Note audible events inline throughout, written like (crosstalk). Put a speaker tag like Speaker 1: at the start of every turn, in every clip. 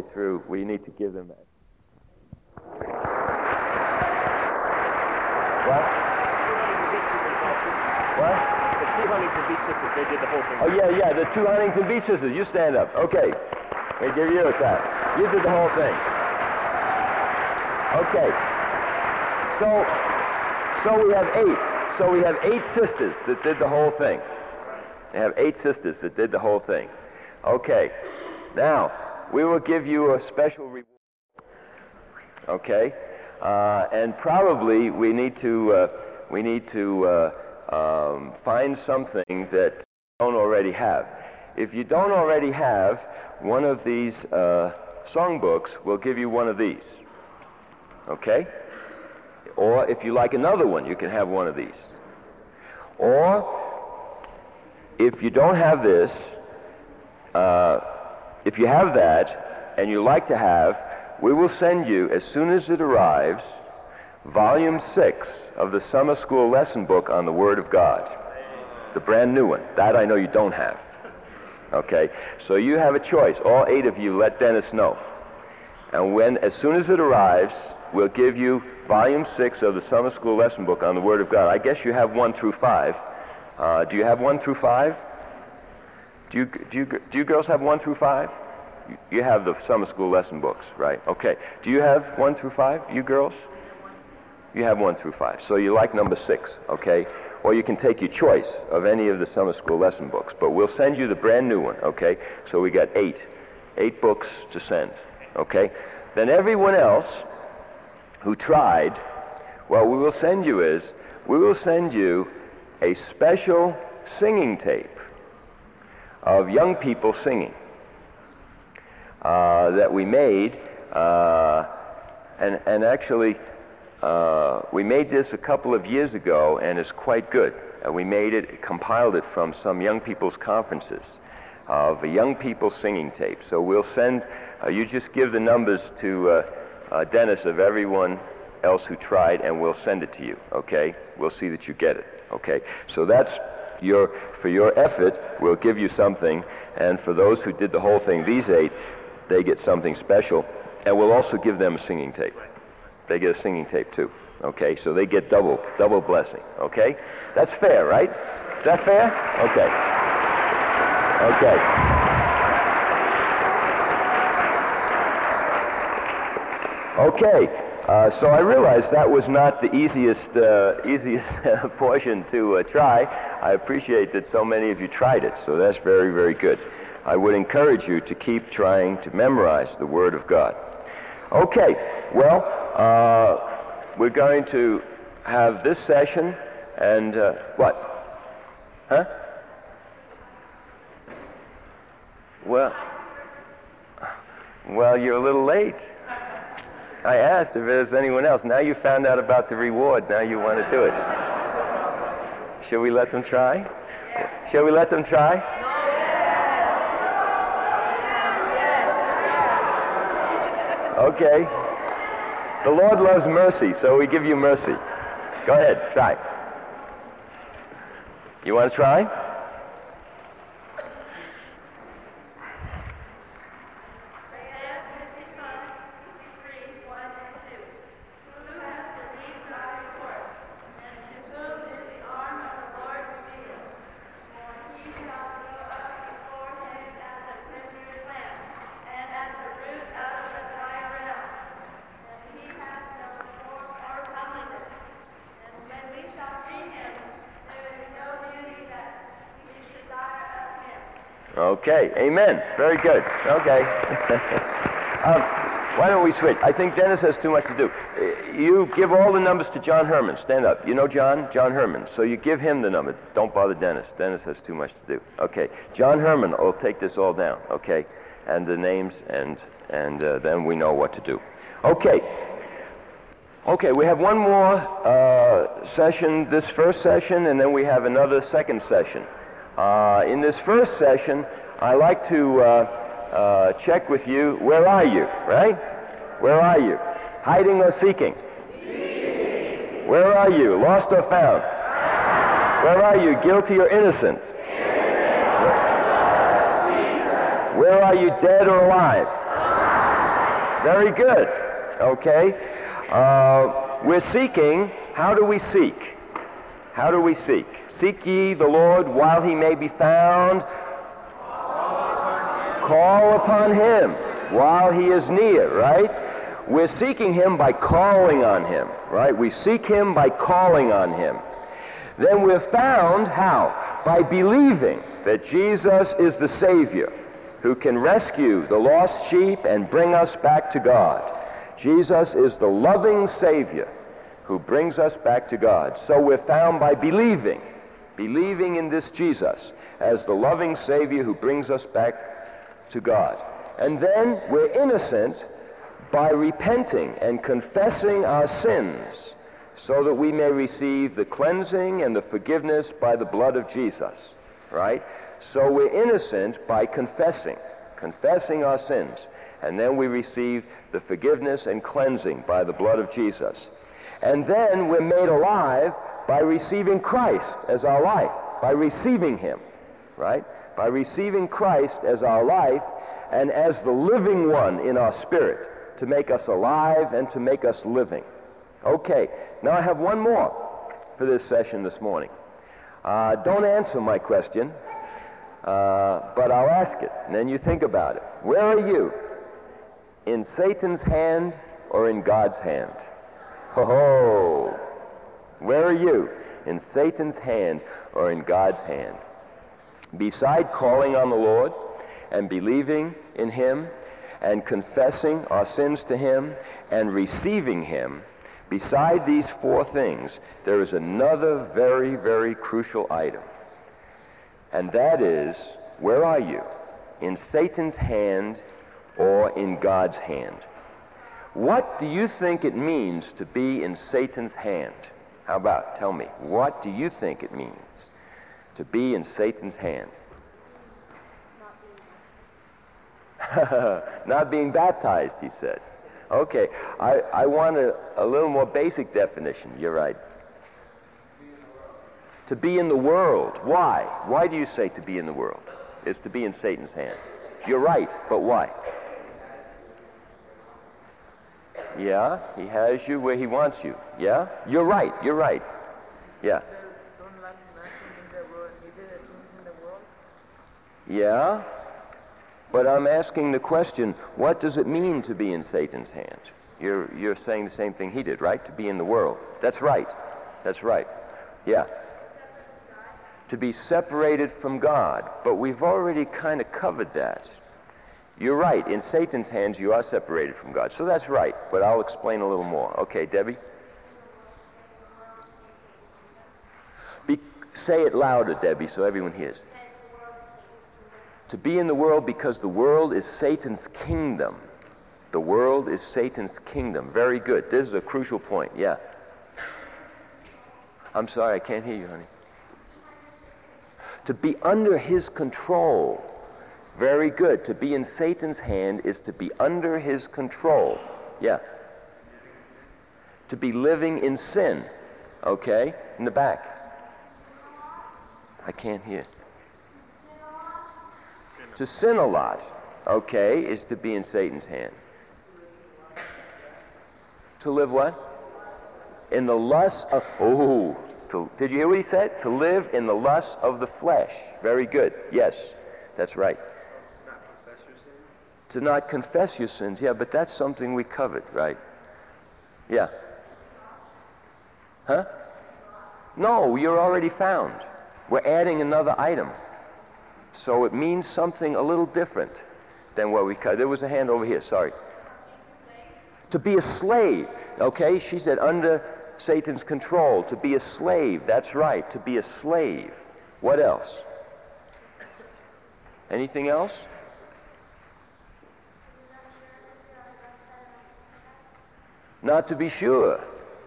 Speaker 1: way through, we need to give them that. What? What?
Speaker 2: The two Huntington Beach sisters, they did the whole thing.
Speaker 1: Oh, yeah, yeah, the two Huntington Beach sisters. You stand up. Okay. We give you a clap. You did the whole thing. Okay. So, so we have eight. So we have eight sisters that did the whole thing. They have eight sisters that did the whole thing. Okay. Now, we will give you a special reward. Okay? Uh, and probably we need to, uh, we need to uh, um, find something that you don't already have. If you don't already have one of these uh, songbooks, we'll give you one of these. Okay? Or if you like another one, you can have one of these. Or if you don't have this, uh, if you have that and you like to have, we will send you, as soon as it arrives, volume six of the summer school lesson book on the Word of God. The brand new one. That I know you don't have. Okay? So you have a choice. All eight of you let Dennis know. And when, as soon as it arrives, we'll give you volume six of the summer school lesson book on the Word of God. I guess you have one through five. Uh, do you have one through five? Do you, do, you, do you girls have one through five? You have the summer school lesson books, right? Okay. Do you have one through five, you girls? You have one through five. So you like number six, okay? Or you can take your choice of any of the summer school lesson books. But we'll send you the brand new one, okay? So we got eight. Eight books to send, okay? Then everyone else who tried, what we will send you is, we will send you a special singing tape of young people singing uh, that we made. Uh, and, and actually, uh, we made this a couple of years ago, and it's quite good. Uh, we made it, compiled it from some young people's conferences of young people singing tape. So we'll send, uh, you just give the numbers to uh, Dennis of everyone else who tried, and we'll send it to you, okay? We'll see that you get it, okay? So that's your, for your effort, we'll give you something. And for those who did the whole thing, these eight, they get something special. And we'll also give them a singing tape. They get a singing tape too. Okay, so they get double, double blessing. Okay? That's fair, right? Is that fair? Okay. Okay. Okay. Uh, so I realized that was not the easiest, uh, (laughs) easiest portion to uh, try. I appreciate that so many of you tried it, so that's very, very good. I would encourage you to keep trying to memorize the Word of God. Okay, well, uh, we're going to have this session, and uh, what? Huh? Well, well, you're a little late. I asked if there's anyone else. Now you found out about the reward. Now you want to do it. Shall we let them try? Shall we let them try? Okay. The Lord loves mercy, so we give you mercy. Go ahead, try. You want to try? Okay, amen. Very good. Okay. (laughs) um, why don't we switch? I think Dennis has too much to do. You give all the numbers to John Herman. Stand up. You know John? John Herman. So you give him the number. Don't bother Dennis. Dennis has too much to do. Okay. John Herman will take this all down. Okay. And the names, and and uh, then we know what to do. Okay. Okay, we have one more uh, session, this first session, and then we have another second session. Uh, in this first session, I like to uh, uh, check with you, where are you, right? Where are you? Hiding or seeking? seeking. Where are you? Lost or found? Where are you? Guilty or innocent? innocent. Where are you? Dead or alive? alive. Very good. Okay. Uh, we're seeking. How do we seek? How do we seek? Seek ye the Lord while he may be found. Call upon him while he is near, right? We're seeking him by calling on him, right? We seek him by calling on him. Then we're found how? By believing that Jesus is the Savior who can rescue the lost sheep and bring us back to God. Jesus is the loving Savior who brings us back to God. So we're found by believing, believing in this Jesus as the loving Savior who brings us back to God. And then we're innocent by repenting and confessing our sins so that we may receive the cleansing and the forgiveness by the blood of Jesus, right? So we're innocent by confessing, confessing our sins. And then we receive the forgiveness and cleansing by the blood of Jesus. And then we're made alive by receiving Christ as our life, by receiving him, right? By receiving Christ as our life and as the living one in our spirit to make us alive and to make us living. Okay, now I have one more for this session this morning. Uh, don't answer my question, uh, but I'll ask it, and then you think about it. Where are you? In Satan's hand or in God's hand? Ho ho! Where are you? In Satan's hand or in God's hand? Beside calling on the Lord and believing in Him and confessing our sins to Him and receiving Him, beside these four things, there is another very, very crucial item. And that is, where are you? In Satan's hand or in God's hand? What do you think it means to be in Satan's hand? How about, tell me, what do you think it means to be in Satan's hand? (laughs) Not being baptized, he said. Okay, I, I want a, a little more basic definition. You're right. To be in the world. Why? Why do you say to be in the world? Is to be in Satan's hand. You're right, but why? Yeah, he has you where he wants you. Yeah? You're right, you're right. Yeah. Yeah? But I'm asking the question, what does it mean to be in Satan's hand? You're, you're saying the same thing he did, right? To be in the world. That's right. That's right. Yeah. To be separated from God. But we've already kind of covered that. You're right. In Satan's hands, you are separated from God. So that's right. But I'll explain a little more. Okay, Debbie? Be, say it louder, Debbie, so everyone hears to be in the world because the world is Satan's kingdom. The world is Satan's kingdom. Very good. This is a crucial point. Yeah. I'm sorry, I can't hear you, honey. To be under his control. Very good. To be in Satan's hand is to be under his control. Yeah. To be living in sin. Okay? In the back. I can't hear. To sin a lot, okay, is to be in Satan's hand. To live what? In the lust of, oh, to, did you hear what he said? To live in the lust of the flesh. Very good. Yes, that's right. to not confess your sins. Yeah, but that's something we covered, right? Yeah. Huh? No, you're already found. We're adding another item. So it means something a little different than what we cut. There was a hand over here, sorry. To be a slave, okay? She said under Satan's control. To be a slave, that's right, to be a slave. What else? Anything else? Not to be sure.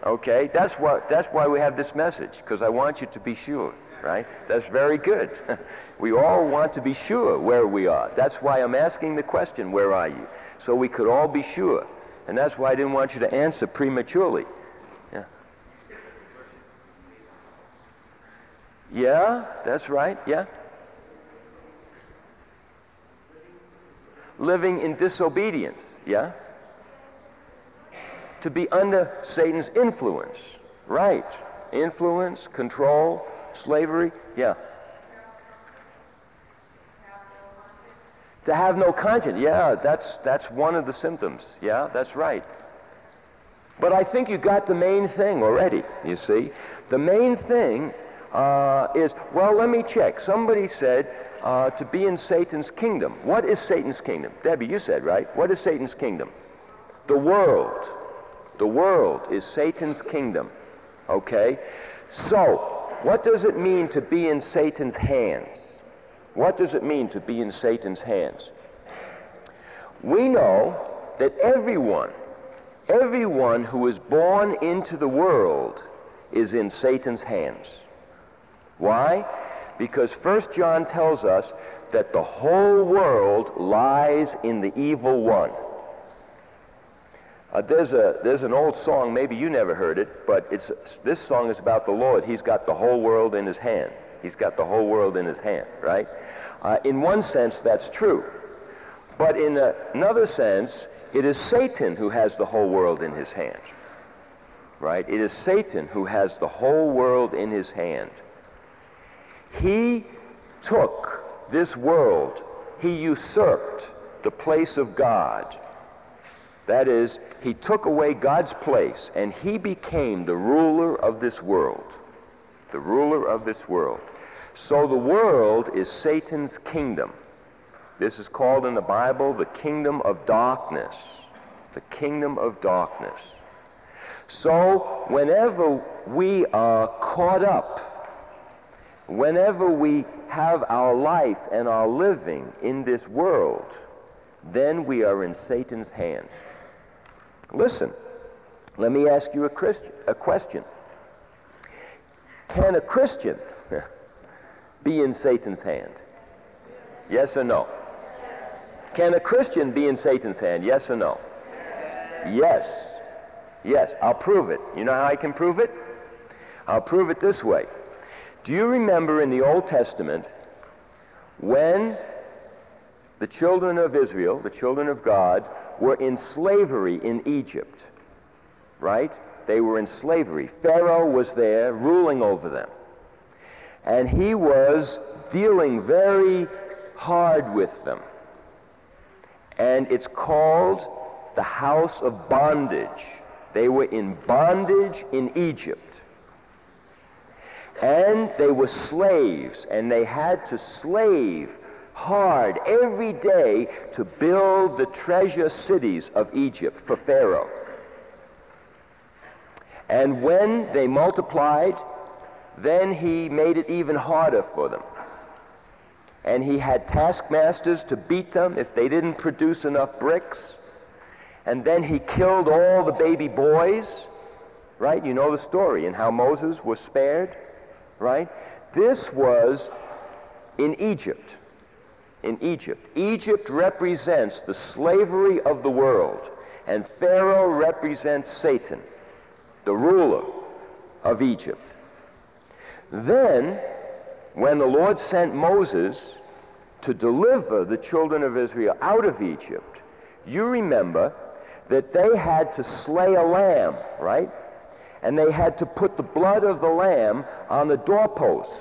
Speaker 1: Okay, that's what that's why we have this message because I want you to be sure, right? That's very good. (laughs) We all want to be sure where we are. That's why I'm asking the question, where are you? So we could all be sure. And that's why I didn't want you to answer prematurely. Yeah. Yeah, that's right. Yeah. Living in disobedience. Yeah. to be under Satan's influence. Right. Influence, control, slavery. Yeah. To have no conscience. Yeah, that's, that's one of the symptoms. Yeah, that's right. But I think you got the main thing already, you see. The main thing uh, is, well, let me check. Somebody said uh, to be in Satan's kingdom. What is Satan's kingdom? Debbie, you said, right? What is Satan's kingdom? The world. The world is Satan's kingdom. Okay? So, what does it mean to be in Satan's hands? What does it mean to be in Satan's hands? We know that everyone, everyone who is born into the world is in Satan's hands. Why? Because 1 John tells us that the whole world lies in the evil one. Uh, there's, a, there's an old song, maybe you never heard it, but it's, this song is about the Lord. He's got the whole world in his hand. He's got the whole world in his hand, right? Uh, in one sense, that's true. But in a, another sense, it is Satan who has the whole world in his hand. Right? It is Satan who has the whole world in his hand. He took this world, he usurped the place of God. That is, he took away God's place and he became the ruler of this world. The ruler of this world. So the world is Satan's kingdom. This is called in the Bible the kingdom of darkness. The kingdom of darkness. So whenever we are caught up, whenever we have our life and our living in this world, then we are in Satan's hand. Listen, let me ask you a, Christ- a question. Can a Christian (laughs) be in Satan's hand? Yes or no? Can a Christian be in Satan's hand? Yes or no? Yes. Yes, I'll prove it. You know how I can prove it? I'll prove it this way. Do you remember in the Old Testament when the children of Israel, the children of God, were in slavery in Egypt? Right? They were in slavery. Pharaoh was there ruling over them. And he was dealing very hard with them. And it's called the house of bondage. They were in bondage in Egypt. And they were slaves, and they had to slave hard every day to build the treasure cities of Egypt for Pharaoh. And when they multiplied, then he made it even harder for them. And he had taskmasters to beat them if they didn't produce enough bricks. And then he killed all the baby boys, right? You know the story and how Moses was spared, right? This was in Egypt. In Egypt. Egypt represents the slavery of the world, and Pharaoh represents Satan, the ruler of Egypt. Then, when the Lord sent Moses to deliver the children of Israel out of Egypt, you remember that they had to slay a lamb, right? And they had to put the blood of the lamb on the doorposts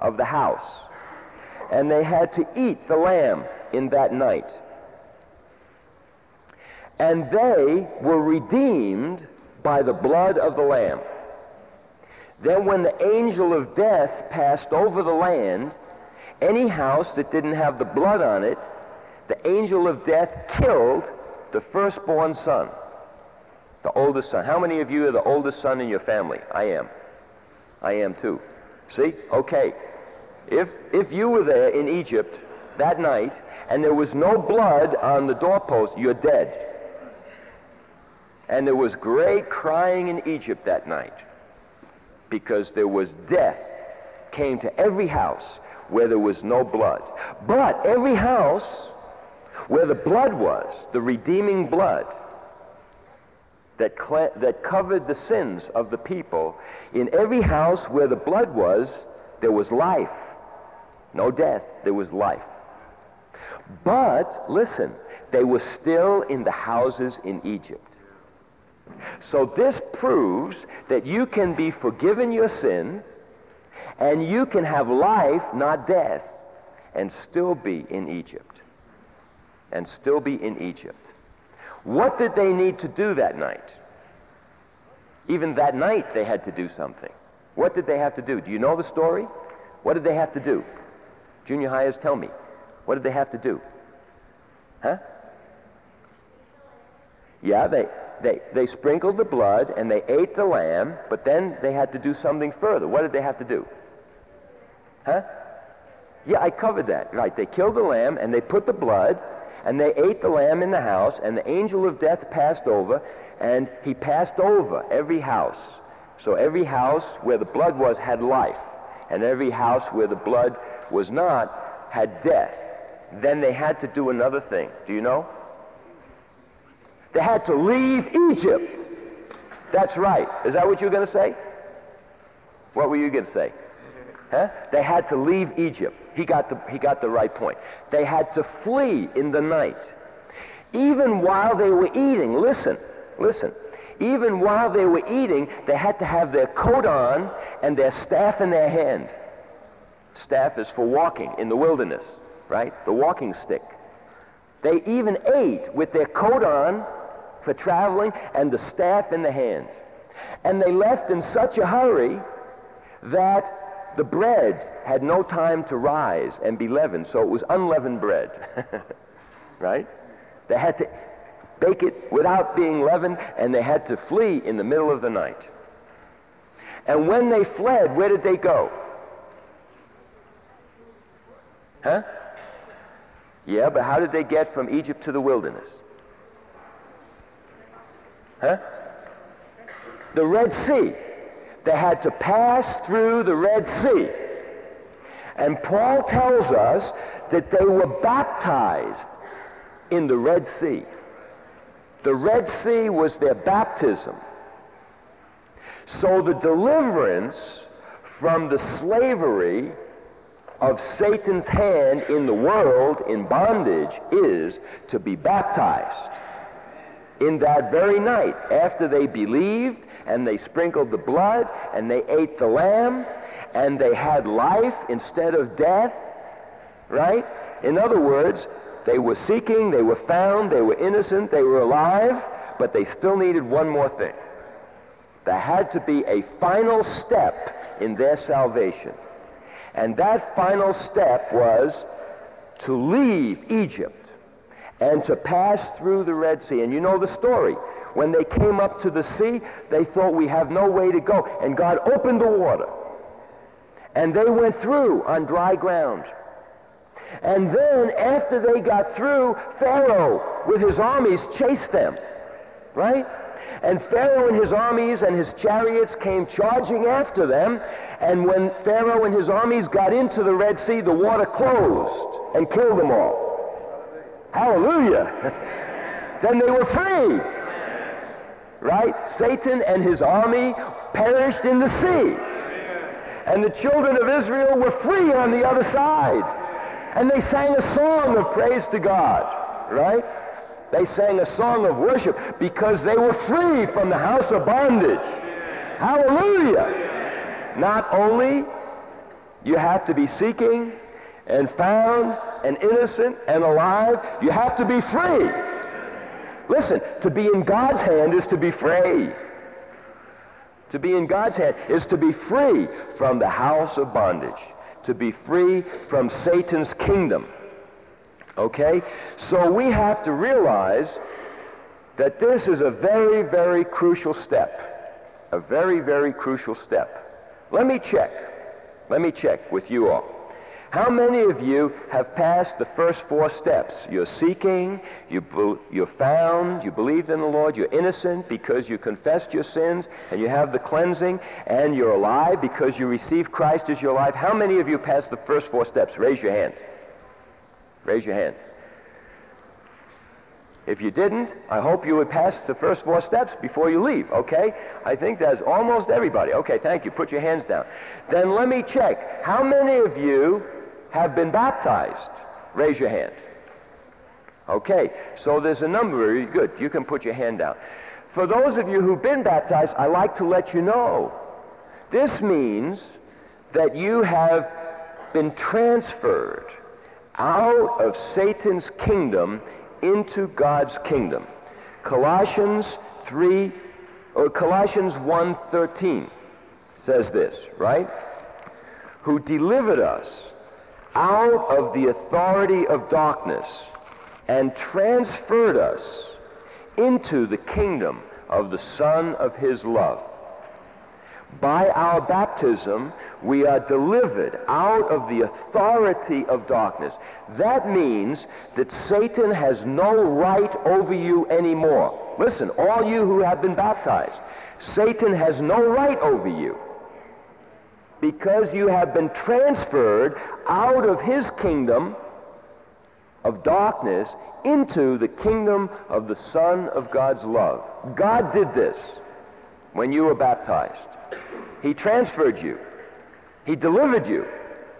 Speaker 1: of the house. And they had to eat the lamb in that night. And they were redeemed by the blood of the lamb. Then when the angel of death passed over the land, any house that didn't have the blood on it, the angel of death killed the firstborn son, the oldest son. How many of you are the oldest son in your family? I am. I am too. See? Okay. If, if you were there in Egypt that night and there was no blood on the doorpost, you're dead. And there was great crying in Egypt that night because there was death came to every house where there was no blood. But every house where the blood was, the redeeming blood that, that covered the sins of the people, in every house where the blood was, there was life. No death, there was life. But, listen, they were still in the houses in Egypt. So this proves that you can be forgiven your sins and you can have life, not death, and still be in Egypt. And still be in Egypt. What did they need to do that night? Even that night they had to do something. What did they have to do? Do you know the story? What did they have to do? Junior hires, tell me. What did they have to do? Huh? Yeah, they, they, they sprinkled the blood and they ate the lamb, but then they had to do something further. What did they have to do? Huh? Yeah, I covered that. Right. They killed the lamb and they put the blood and they ate the lamb in the house and the angel of death passed over and he passed over every house. So every house where the blood was had life and every house where the blood was not had death. Then they had to do another thing. Do you know? They had to leave Egypt. That's right. Is that what you're going to say? What were you going to say? Huh? They had to leave Egypt. He got, the, he got the right point. They had to flee in the night. Even while they were eating, listen, listen. Even while they were eating, they had to have their coat on and their staff in their hand. Staff is for walking in the wilderness, right? The walking stick. They even ate with their coat on for traveling and the staff in the hand. And they left in such a hurry that the bread had no time to rise and be leavened, so it was unleavened bread. (laughs) right? They had to bake it without being leavened, and they had to flee in the middle of the night. And when they fled, where did they go? Huh? Yeah, but how did they get from Egypt to the wilderness? Huh? The Red Sea. They had to pass through the Red Sea. And Paul tells us that they were baptized in the Red Sea. The Red Sea was their baptism. So the deliverance from the slavery of Satan's hand in the world in bondage is to be baptized in that very night after they believed and they sprinkled the blood and they ate the lamb and they had life instead of death, right? In other words, they were seeking, they were found, they were innocent, they were alive, but they still needed one more thing. There had to be a final step in their salvation. And that final step was to leave Egypt and to pass through the Red Sea. And you know the story. When they came up to the sea, they thought we have no way to go. And God opened the water. And they went through on dry ground. And then after they got through, Pharaoh with his armies chased them. Right? And Pharaoh and his armies and his chariots came charging after them. And when Pharaoh and his armies got into the Red Sea, the water closed and killed them all. Hallelujah. (laughs) then they were free. Right? Satan and his army perished in the sea. And the children of Israel were free on the other side. And they sang a song of praise to God. Right? They sang a song of worship because they were free from the house of bondage. Hallelujah. Not only you have to be seeking and found and innocent and alive. You have to be free. Listen, to be in God's hand is to be free. To be in God's hand is to be free from the house of bondage, to be free from Satan's kingdom. Okay? So we have to realize that this is a very, very crucial step. A very, very crucial step. Let me check. Let me check with you all. How many of you have passed the first four steps? You're seeking, you you're found, you believed in the Lord, you're innocent because you confessed your sins and you have the cleansing, and you're alive because you received Christ as your life. How many of you passed the first four steps? Raise your hand. Raise your hand. If you didn't, I hope you would pass the first four steps before you leave, okay? I think that's almost everybody. Okay, thank you. Put your hands down. Then let me check. How many of you have been baptized? Raise your hand. Okay, so there's a number. Good. You can put your hand down. For those of you who've been baptized, I like to let you know. This means that you have been transferred out of Satan's kingdom into God's kingdom. Colossians 3 or Colossians 1:13 says this, right? Who delivered us out of the authority of darkness and transferred us into the kingdom of the Son of his love. By our baptism, we are delivered out of the authority of darkness. That means that Satan has no right over you anymore. Listen, all you who have been baptized, Satan has no right over you because you have been transferred out of his kingdom of darkness into the kingdom of the Son of God's love. God did this when you were baptized. He transferred you. He delivered you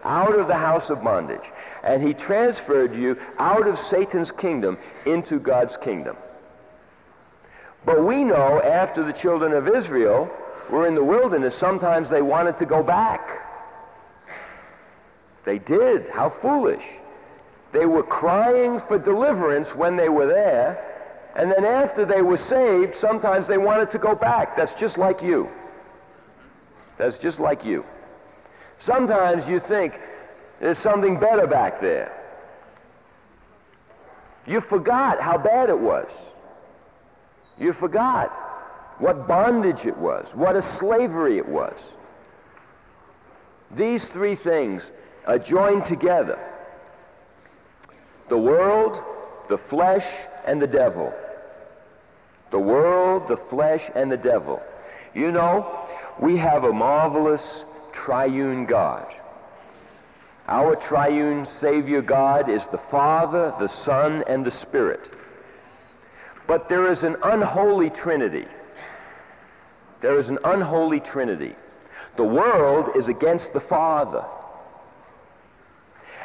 Speaker 1: out of the house of bondage. And he transferred you out of Satan's kingdom into God's kingdom. But we know after the children of Israel were in the wilderness, sometimes they wanted to go back. They did. How foolish. They were crying for deliverance when they were there, and then after they were saved, sometimes they wanted to go back. That's just like you. That's just like you. Sometimes you think there's something better back there. You forgot how bad it was. You forgot what bondage it was, what a slavery it was. These three things are joined together the world, the flesh, and the devil. The world, the flesh, and the devil. You know, we have a marvelous triune God. Our triune Savior God is the Father, the Son, and the Spirit. But there is an unholy Trinity. There is an unholy Trinity. The world is against the Father.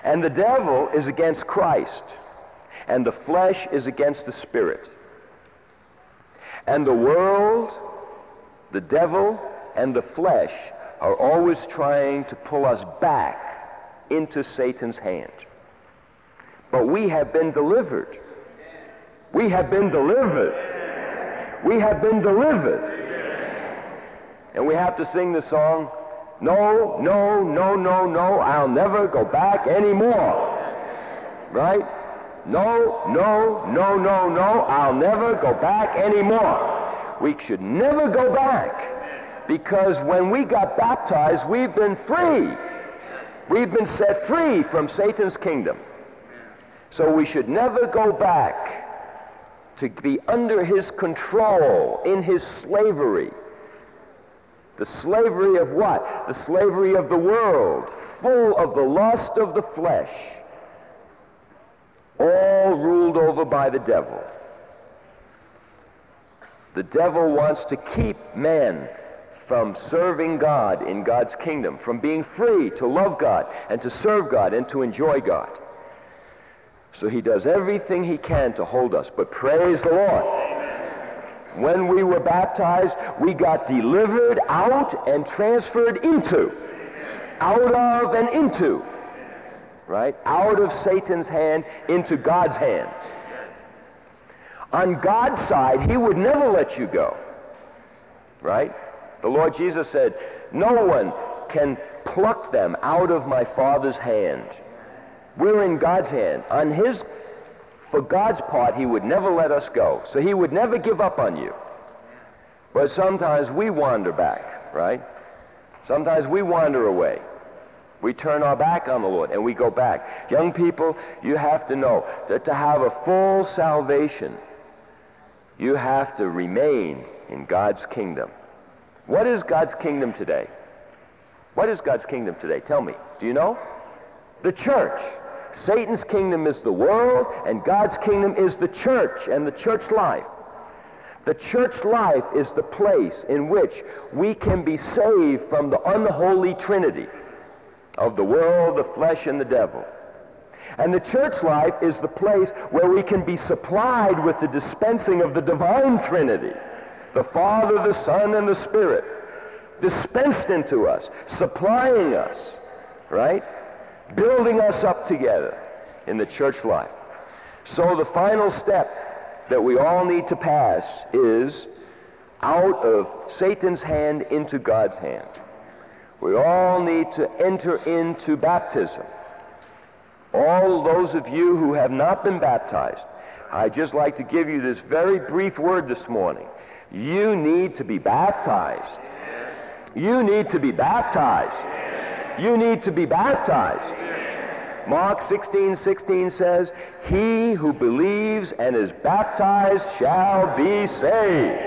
Speaker 1: And the devil is against Christ. And the flesh is against the spirit. And the world, the devil, and the flesh are always trying to pull us back into Satan's hand. But we have been delivered. We have been delivered. We have been delivered. And we have to sing the song, no, no, no, no, no, I'll never go back anymore. Right? No, no, no, no, no, I'll never go back anymore. We should never go back because when we got baptized, we've been free. We've been set free from Satan's kingdom. So we should never go back to be under his control, in his slavery. The slavery of what? The slavery of the world, full of the lust of the flesh, all ruled over by the devil. The devil wants to keep man from serving God in God's kingdom, from being free to love God and to serve God and to enjoy God. So he does everything he can to hold us. But praise the Lord. When we were baptized, we got delivered out and transferred into. Out of and into. Right? Out of Satan's hand into God's hand. On God's side, he would never let you go. Right? The Lord Jesus said, no one can pluck them out of my Father's hand. We're in God's hand. On his for God's part, he would never let us go. So he would never give up on you. But sometimes we wander back, right? Sometimes we wander away. We turn our back on the Lord and we go back. Young people, you have to know that to have a full salvation, you have to remain in God's kingdom. What is God's kingdom today? What is God's kingdom today? Tell me. Do you know? The church. Satan's kingdom is the world, and God's kingdom is the church and the church life. The church life is the place in which we can be saved from the unholy trinity of the world, the flesh, and the devil. And the church life is the place where we can be supplied with the dispensing of the divine trinity The Father, the Son, and the Spirit dispensed into us, supplying us, right? Building us up together in the church life. So the final step that we all need to pass is out of Satan's hand into God's hand. We all need to enter into baptism. All those of you who have not been baptized, I'd just like to give you this very brief word this morning. You need to be baptized. You need to be baptized. You need to be baptized. Mark 16, 16 says, He who believes and is baptized shall be saved.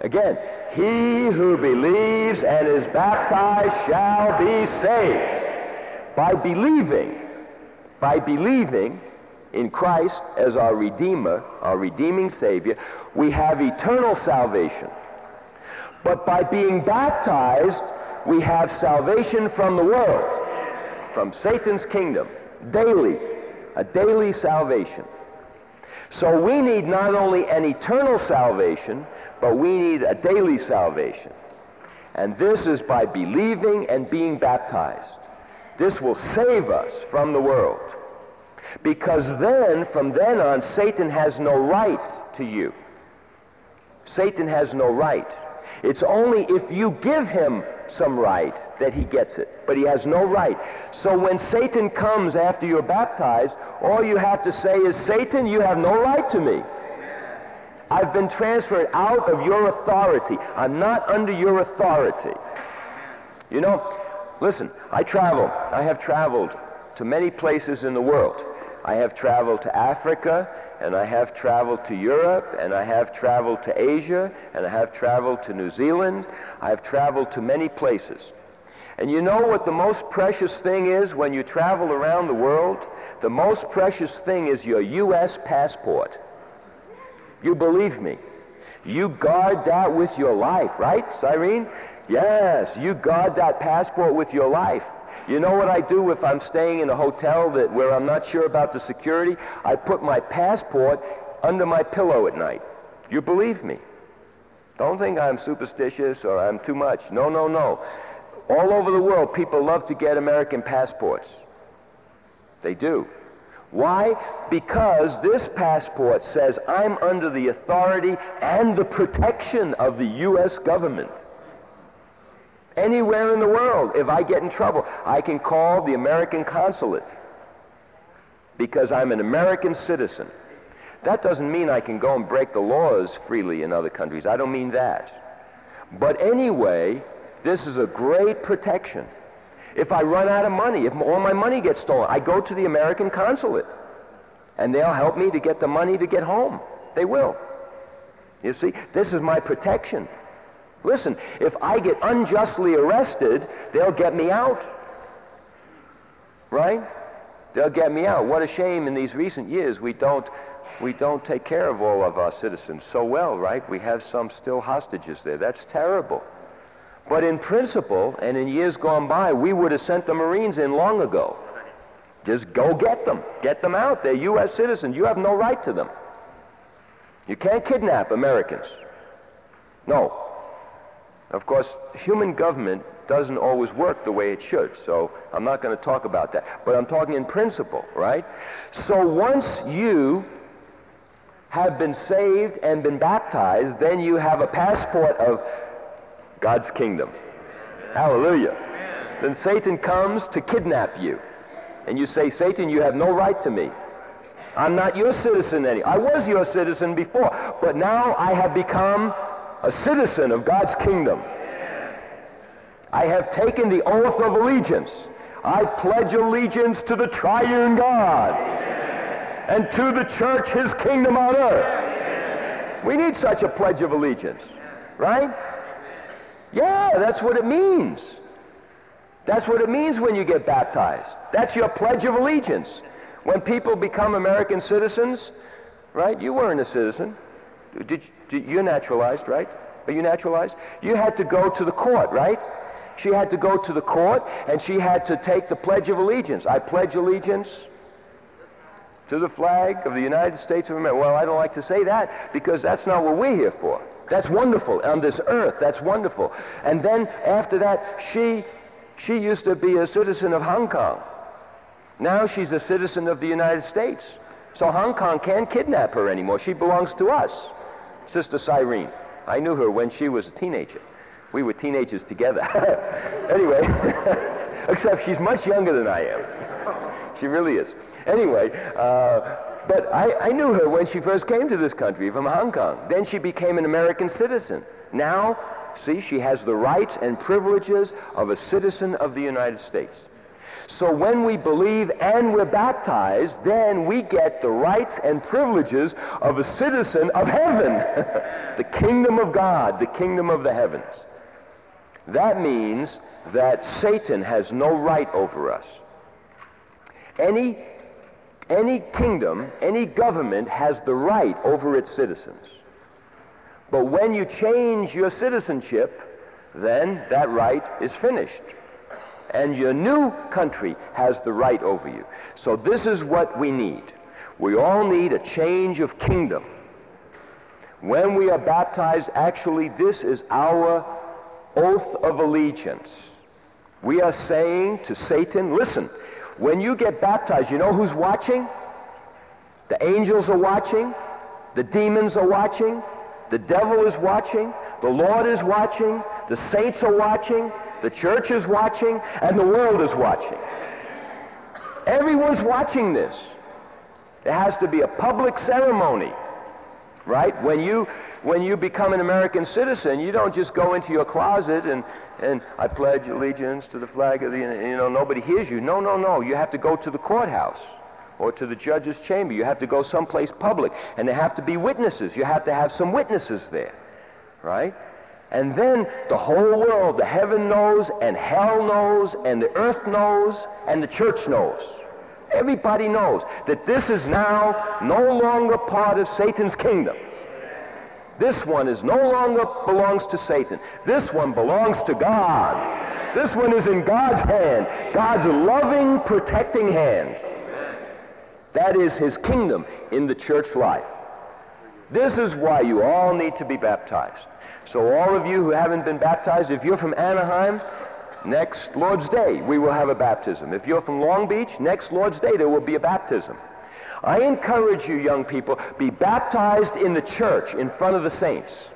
Speaker 1: Again, he who believes and is baptized shall be saved. By believing, by believing in Christ as our Redeemer, our redeeming Savior, we have eternal salvation. But by being baptized, we have salvation from the world, from Satan's kingdom, daily, a daily salvation. So we need not only an eternal salvation, but we need a daily salvation. And this is by believing and being baptized. This will save us from the world. Because then, from then on, Satan has no right to you. Satan has no right. It's only if you give him some right that he gets it, but he has no right. So when Satan comes after you're baptized, all you have to say is, Satan, you have no right to me. I've been transferred out of your authority. I'm not under your authority. You know, listen, I travel. I have traveled to many places in the world. I have traveled to Africa, and I have traveled to Europe, and I have traveled to Asia, and I have traveled to New Zealand. I have traveled to many places. And you know what the most precious thing is when you travel around the world? The most precious thing is your U.S. passport. You believe me. You guard that with your life, right, Cyrene? Yes, you guard that passport with your life. You know what I do if I'm staying in a hotel that where I'm not sure about the security? I put my passport under my pillow at night. You believe me. Don't think I'm superstitious or I'm too much. No, no, no. All over the world, people love to get American passports. They do. Why? Because this passport says I'm under the authority and the protection of the U.S. government. Anywhere in the world, if I get in trouble, I can call the American consulate because I'm an American citizen. That doesn't mean I can go and break the laws freely in other countries. I don't mean that. But anyway, this is a great protection. If I run out of money, if all my money gets stolen, I go to the American consulate. And they'll help me to get the money to get home. They will. You see, this is my protection. Listen, if I get unjustly arrested, they'll get me out. Right? They'll get me out. What a shame in these recent years we don't we don't take care of all of our citizens so well, right? We have some still hostages there. That's terrible. But in principle, and in years gone by, we would have sent the Marines in long ago. Just go get them. Get them out. They're U.S. citizens. You have no right to them. You can't kidnap Americans. No. Of course, human government doesn't always work the way it should, so I'm not going to talk about that. But I'm talking in principle, right? So once you have been saved and been baptized, then you have a passport of God's kingdom. Hallelujah. Then Satan comes to kidnap you. And you say, Satan, you have no right to me. I'm not your citizen any. I was your citizen before, but now I have become a citizen of God's kingdom. I have taken the oath of allegiance. I pledge allegiance to the triune God and to the church, his kingdom on earth. We need such a pledge of allegiance, right? Yeah, that's what it means. That's what it means when you get baptized. That's your pledge of allegiance. When people become American citizens, right? You weren't a citizen. Did, did, you're naturalized, right? Are you naturalized? You had to go to the court, right? She had to go to the court and she had to take the Pledge of Allegiance. I pledge allegiance to the flag of the United States of America. Well, I don't like to say that because that's not what we're here for. That's wonderful. On this earth, that's wonderful. And then after that, she, she used to be a citizen of Hong Kong. Now she's a citizen of the United States. So Hong Kong can't kidnap her anymore. She belongs to us. Sister Cyrene. I knew her when she was a teenager. We were teenagers together. (laughs) anyway, (laughs) except she's much younger than I am. (laughs) She really is. Anyway, uh, but I, I knew her when she first came to this country from Hong Kong. Then she became an American citizen. Now, see, she has the rights and privileges of a citizen of the United States. So when we believe and we're baptized, then we get the rights and privileges of a citizen of heaven, (laughs) the kingdom of God, the kingdom of the heavens. That means that Satan has no right over us. Any, any kingdom, any government has the right over its citizens. But when you change your citizenship, then that right is finished. And your new country has the right over you. So this is what we need. We all need a change of kingdom. When we are baptized, actually, this is our oath of allegiance. We are saying to Satan, listen, when you get baptized, you know who's watching? The angels are watching. The demons are watching. The devil is watching. The Lord is watching. The saints are watching. The church is watching. And the world is watching. Everyone's watching this. There has to be a public ceremony, right? When you, when you become an American citizen, you don't just go into your closet and, and I pledge allegiance to the flag of the, you know, nobody hears you. No, no, no. You have to go to the courthouse or to the judge's chamber. You have to go someplace public. And there have to be witnesses. You have to have some witnesses there, right? And then the whole world, the heaven knows, and hell knows, and the earth knows, and the church knows. Everybody knows that this is now no longer part of Satan's kingdom. This one is no longer belongs to Satan. This one belongs to God. This one is in God's hand. God's loving, protecting hand. That is his kingdom in the church life. This is why you all need to be baptized. So all of you who haven't been baptized, if you're from Anaheim, next Lord's Day we will have a baptism. If you're from Long Beach, next Lord's Day there will be a baptism. I encourage you, young people, be baptized in the church in front of the saints.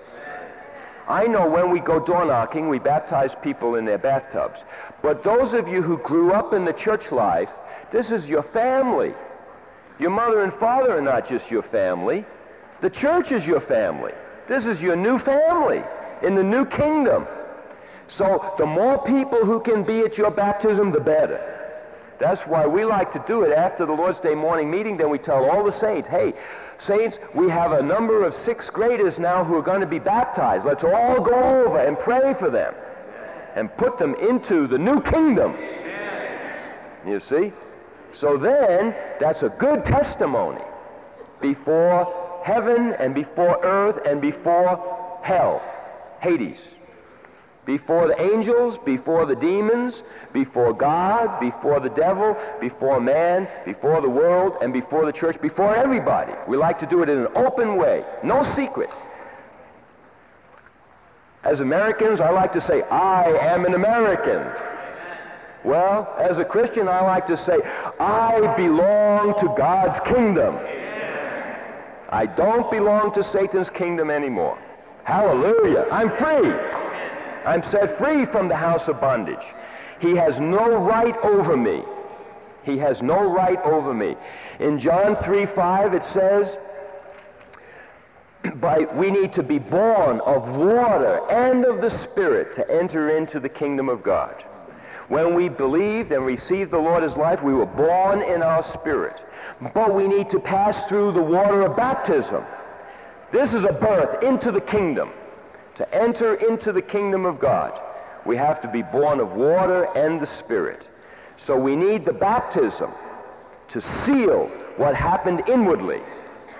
Speaker 1: I know when we go door knocking, we baptize people in their bathtubs. But those of you who grew up in the church life, this is your family. Your mother and father are not just your family. The church is your family. This is your new family in the new kingdom. So the more people who can be at your baptism, the better. That's why we like to do it after the Lord's Day morning meeting. Then we tell all the saints, hey, saints, we have a number of sixth graders now who are going to be baptized. Let's all go over and pray for them and put them into the new kingdom. You see? So then, that's a good testimony before heaven and before earth and before hell, Hades before the angels, before the demons, before God, before the devil, before man, before the world, and before the church, before everybody. We like to do it in an open way, no secret. As Americans, I like to say, I am an American. Well, as a Christian, I like to say, I belong to God's kingdom. I don't belong to Satan's kingdom anymore. Hallelujah. I'm free. I'm set free from the house of bondage. He has no right over me. He has no right over me. In John 3, 5, it says, by, we need to be born of water and of the Spirit to enter into the kingdom of God. When we believed and received the Lord as life, we were born in our spirit. But we need to pass through the water of baptism. This is a birth into the kingdom. To enter into the kingdom of God, we have to be born of water and the Spirit. So we need the baptism to seal what happened inwardly,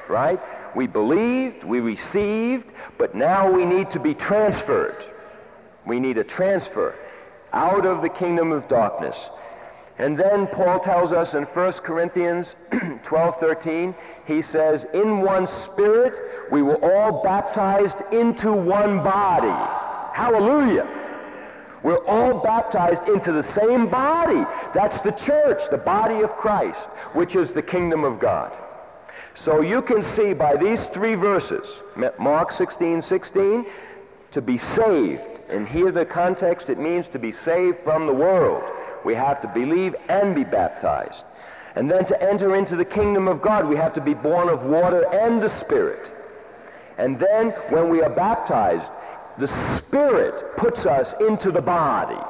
Speaker 1: right? We believed, we received, but now we need to be transferred. We need a transfer out of the kingdom of darkness And then Paul tells us in 1 Corinthians (clears throat) 12, 13, he says, in one spirit we were all baptized into one body. Hallelujah. We're all baptized into the same body. That's the church, the body of Christ, which is the kingdom of God. So you can see by these three verses, Mark 16, 16, to be saved. And here the context, it means to be saved from the world. We have to believe and be baptized. And then to enter into the kingdom of God, we have to be born of water and the Spirit. And then when we are baptized, the Spirit puts us into the body.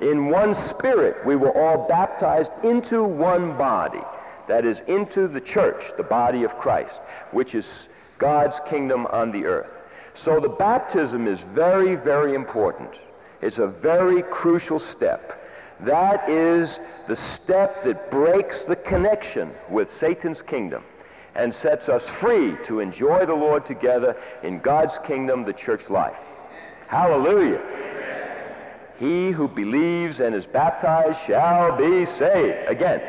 Speaker 1: In one Spirit, we were all baptized into one body. That is, into the church, the body of Christ, which is God's kingdom on the earth. So the baptism is very, very important. It's a very crucial step. That is the step that breaks the connection with Satan's kingdom and sets us free to enjoy the Lord together in God's kingdom, the church life. Hallelujah. He who believes and is baptized shall be saved. Again,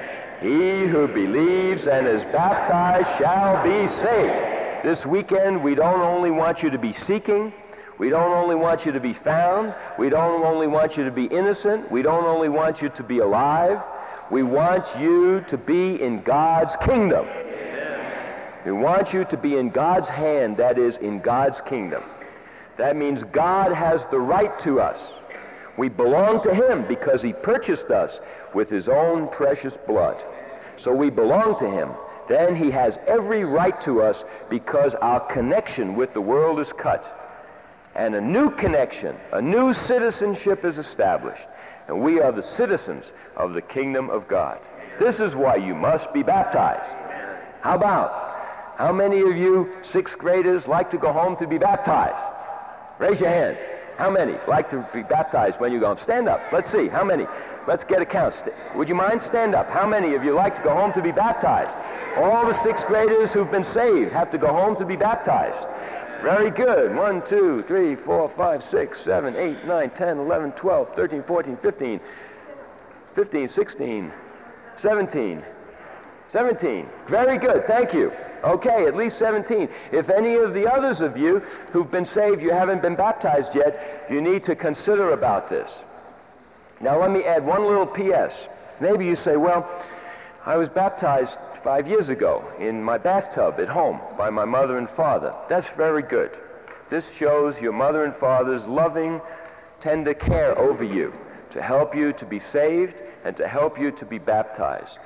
Speaker 1: he who believes and is baptized shall be saved. This weekend, we don't only want you to be seeking, we don't only want you to be found. We don't only want you to be innocent. We don't only want you to be alive. We want you to be in God's kingdom. We want you to be in God's hand, that is, in God's kingdom. That means God has the right to us. We belong to him because he purchased us with his own precious blood. So we belong to him. Then he has every right to us because our connection with the world is cut and a new connection, a new citizenship is established. And we are the citizens of the kingdom of God. This is why you must be baptized. How about? How many of you sixth graders like to go home to be baptized? Raise your hand. How many like to be baptized when you go home? Stand up. Let's see. How many? Let's get a count. Would you mind? Stand up. How many of you like to go home to be baptized? All the sixth graders who've been saved have to go home to be baptized. Very good. 1, 2, 3, 4, 5, 6, 7, 8, 9, 10, 11, 12, 13, 14, 15, 15, 16, 17. 17. Very good. Thank you. Okay, at least 17. If any of the others of you who've been saved, you haven't been baptized yet, you need to consider about this. Now let me add one little P.S. Maybe you say, well, I was baptized five years ago in my bathtub at home by my mother and father. That's very good. This shows your mother and father's loving, tender care over you to help you to be saved and to help you to be baptized.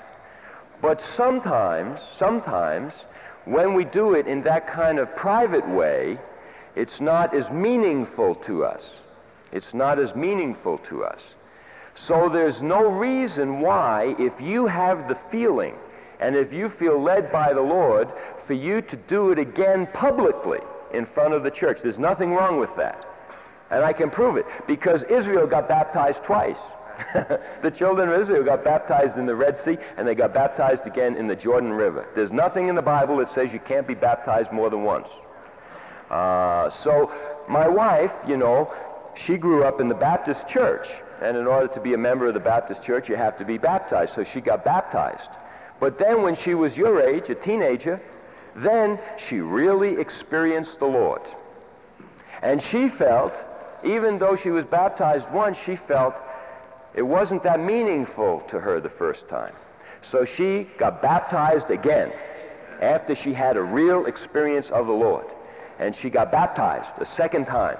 Speaker 1: But sometimes, sometimes, when we do it in that kind of private way, it's not as meaningful to us. It's not as meaningful to us. So there's no reason why, if you have the feeling and if you feel led by the Lord, for you to do it again publicly in front of the church. There's nothing wrong with that. And I can prove it because Israel got baptized twice. (laughs) the children of Israel got baptized in the Red Sea and they got baptized again in the Jordan River. There's nothing in the Bible that says you can't be baptized more than once. Uh, so my wife, you know, she grew up in the Baptist church. And in order to be a member of the Baptist church, you have to be baptized. So she got baptized. But then when she was your age, a teenager, then she really experienced the Lord. And she felt, even though she was baptized once, she felt it wasn't that meaningful to her the first time. So she got baptized again after she had a real experience of the Lord. And she got baptized a second time.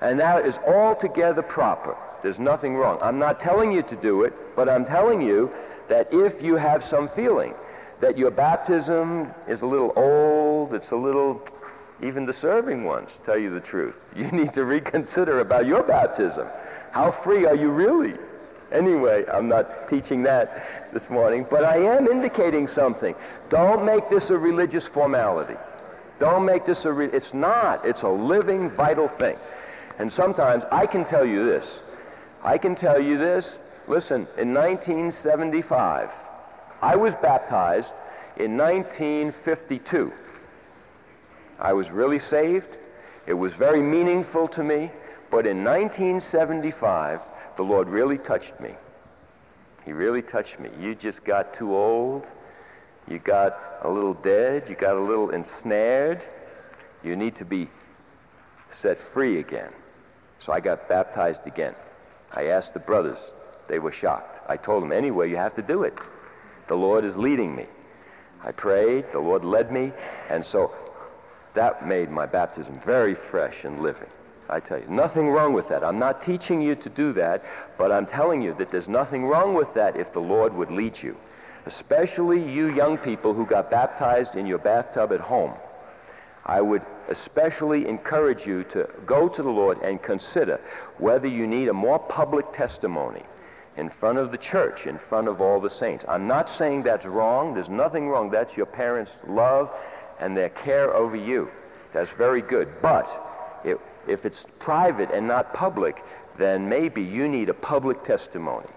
Speaker 1: And that is altogether proper. There's nothing wrong. I'm not telling you to do it, but I'm telling you that if you have some feeling that your baptism is a little old, it's a little, even the serving ones tell you the truth, (laughs) you need to reconsider about your baptism. How free are you really? Anyway, I'm not teaching that this morning, but I am indicating something. Don't make this a religious formality. Don't make this a, re- it's not. It's a living, vital thing. And sometimes I can tell you this. I can tell you this Listen, in 1975, I was baptized in 1952. I was really saved. It was very meaningful to me. But in 1975, the Lord really touched me. He really touched me. You just got too old. You got a little dead. You got a little ensnared. You need to be set free again. So I got baptized again. I asked the brothers. They were shocked. I told them, anyway, you have to do it. The Lord is leading me. I prayed. The Lord led me. And so that made my baptism very fresh and living. I tell you, nothing wrong with that. I'm not teaching you to do that, but I'm telling you that there's nothing wrong with that if the Lord would lead you. Especially you young people who got baptized in your bathtub at home. I would especially encourage you to go to the Lord and consider whether you need a more public testimony in front of the church, in front of all the saints. I'm not saying that's wrong. There's nothing wrong. That's your parents' love and their care over you. That's very good. But it, if it's private and not public, then maybe you need a public testimony.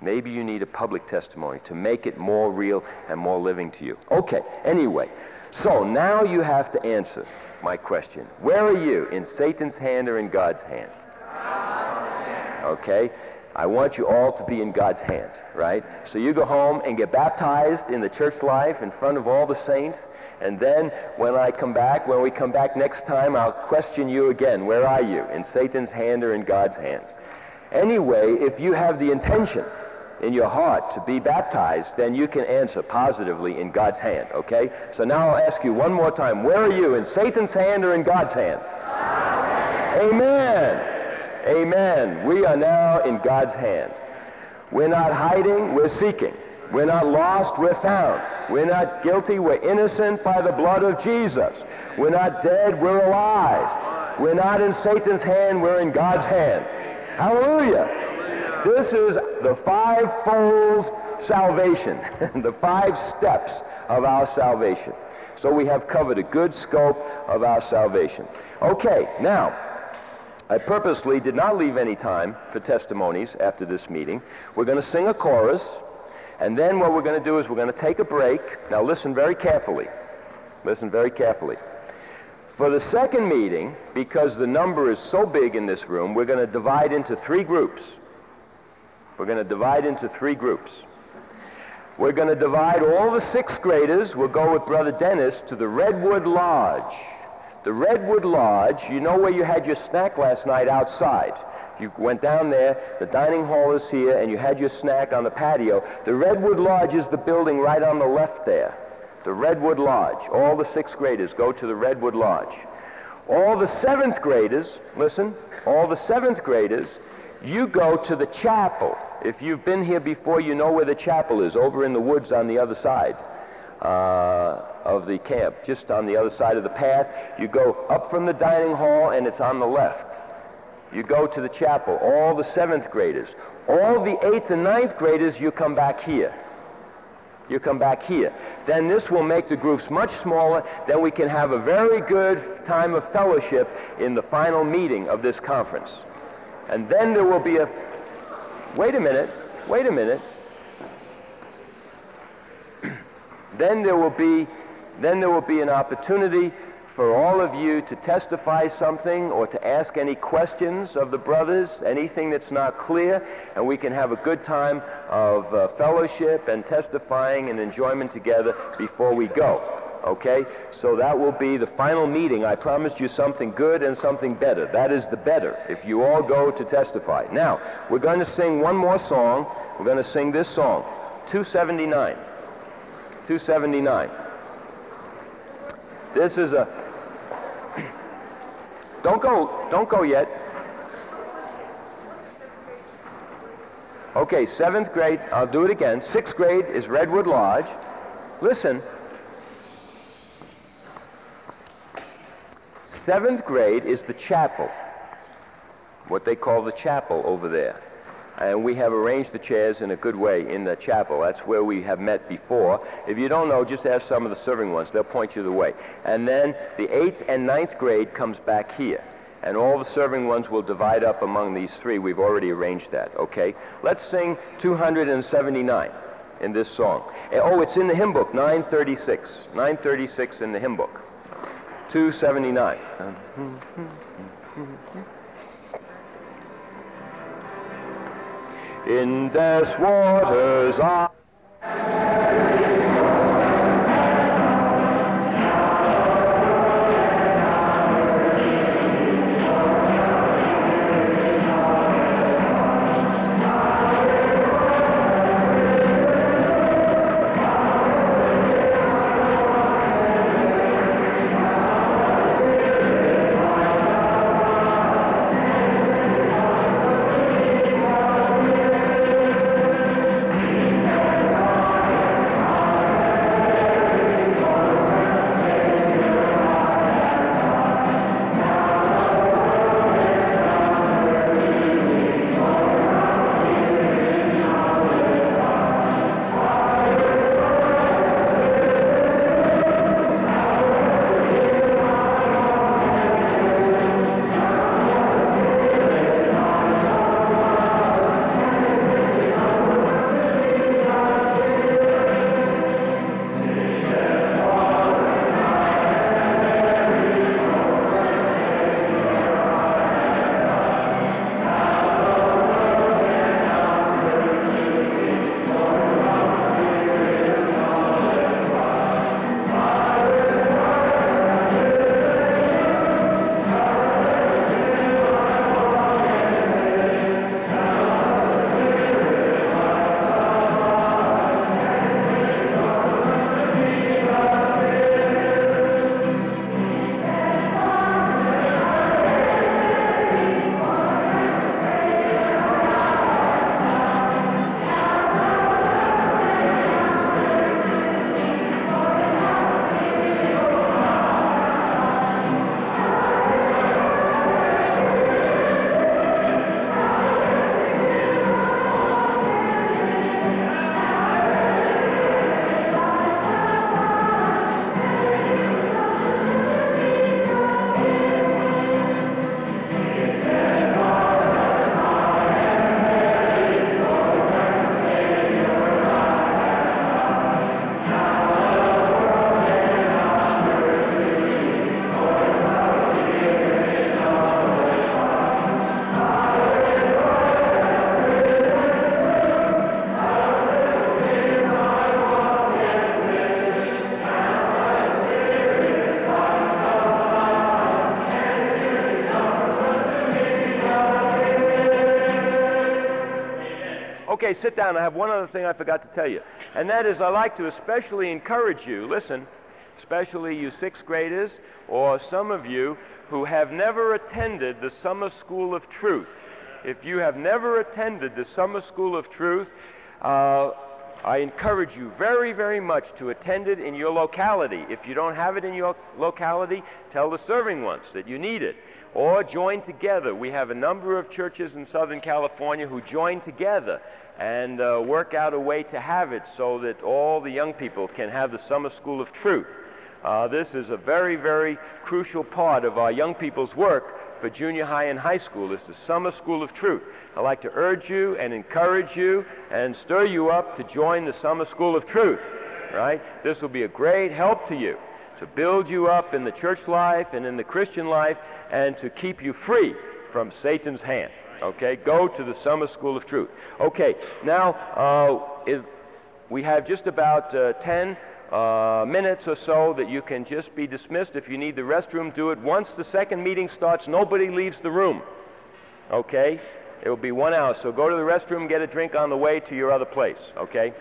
Speaker 1: Maybe you need a public testimony to make it more real and more living to you. Okay, anyway, so now you have to answer my question. Where are you, in Satan's hand or in God's hand? Okay, I want you all to be in God's hand, right? So you go home and get baptized in the church life in front of all the saints. And then when I come back, when we come back next time, I'll question you again. Where are you? In Satan's hand or in God's hand? Anyway, if you have the intention in your heart to be baptized, then you can answer positively in God's hand, okay? So now I'll ask you one more time. Where are you? In Satan's hand or in God's hand? Amen. Amen. Amen. We are now in God's hand. We're not hiding, we're seeking. We're not lost, we're found. We're not guilty, we're innocent by the blood of Jesus. We're not dead, we're alive. We're not in Satan's hand, we're in God's hand. Hallelujah. This is the fivefold salvation, (laughs) the five steps of our salvation. So we have covered a good scope of our salvation. Okay, now, I purposely did not leave any time for testimonies after this meeting. We're going to sing a chorus, and then what we're going to do is we're going to take a break. Now listen very carefully. Listen very carefully. For the second meeting, because the number is so big in this room, we're going to divide into three groups. We're going to divide into three groups. We're going to divide all the sixth graders. We'll go with Brother Dennis to the Redwood Lodge. The Redwood Lodge, you know where you had your snack last night outside. You went down there, the dining hall is here, and you had your snack on the patio. The Redwood Lodge is the building right on the left there. The Redwood Lodge. All the sixth graders go to the Redwood Lodge. All the seventh graders, listen, all the seventh graders, you go to the chapel. If you've been here before, you know where the chapel is, over in the woods on the other side uh, of the camp, just on the other side of the path. You go up from the dining hall, and it's on the left. You go to the chapel, all the seventh graders. All the eighth and ninth graders, you come back here. You come back here. Then this will make the groups much smaller. Then we can have a very good time of fellowship in the final meeting of this conference. And then there will be a, wait a minute, wait a minute. Then there will be then there will be an opportunity for all of you to testify something or to ask any questions of the brothers, anything that's not clear, and we can have a good time of uh, fellowship and testifying and enjoyment together before we go. Okay? So that will be the final meeting. I promised you something good and something better. That is the better if you all go to testify. Now, we're going to sing one more song. We're going to sing this song, 279. 279. This is a Don't go, don't go yet. Okay, seventh grade, I'll do it again. Sixth grade is Redwood Lodge. Listen. Seventh grade is the chapel, what they call the chapel over there and we have arranged the chairs in a good way in the chapel. That's where we have met before. If you don't know, just ask some of the serving ones. They'll point you the way. And then the 8th and ninth grade comes back here. And all the serving ones will divide up among these three. We've already arranged that, okay? Let's sing 279 in this song. Eh, oh, it's in the hymn book, 936. 936 in the hymn book. 279. In death's waters. I Okay, sit down. I have one other thing I forgot to tell you. And that is, I like to especially encourage you, listen, especially you sixth graders or some of you who have never attended the Summer School of Truth. If you have never attended the Summer School of Truth, uh, I encourage you very, very much to attend it in your locality. If you don't have it in your locality, tell the serving ones that you need it. Or join together. We have a number of churches in Southern California who join together and uh, work out a way to have it so that all the young people can have the summer school of truth. Uh, this is a very, very crucial part of our young people's work for junior high and high school. Is summer school of truth. I'd like to urge you and encourage you and stir you up to join the summer school of truth. Right? This will be a great help to you to build you up in the church life and in the Christian life and to keep you free from Satan's hand. Okay, go to the Summer School of Truth. Okay, now uh, we have just about uh, 10 uh, minutes or so that you can just be dismissed. If you need the restroom, do it. Once the second meeting starts, nobody leaves the room. Okay? It will be one hour. So go to the restroom, get a drink on the way to your other place. Okay?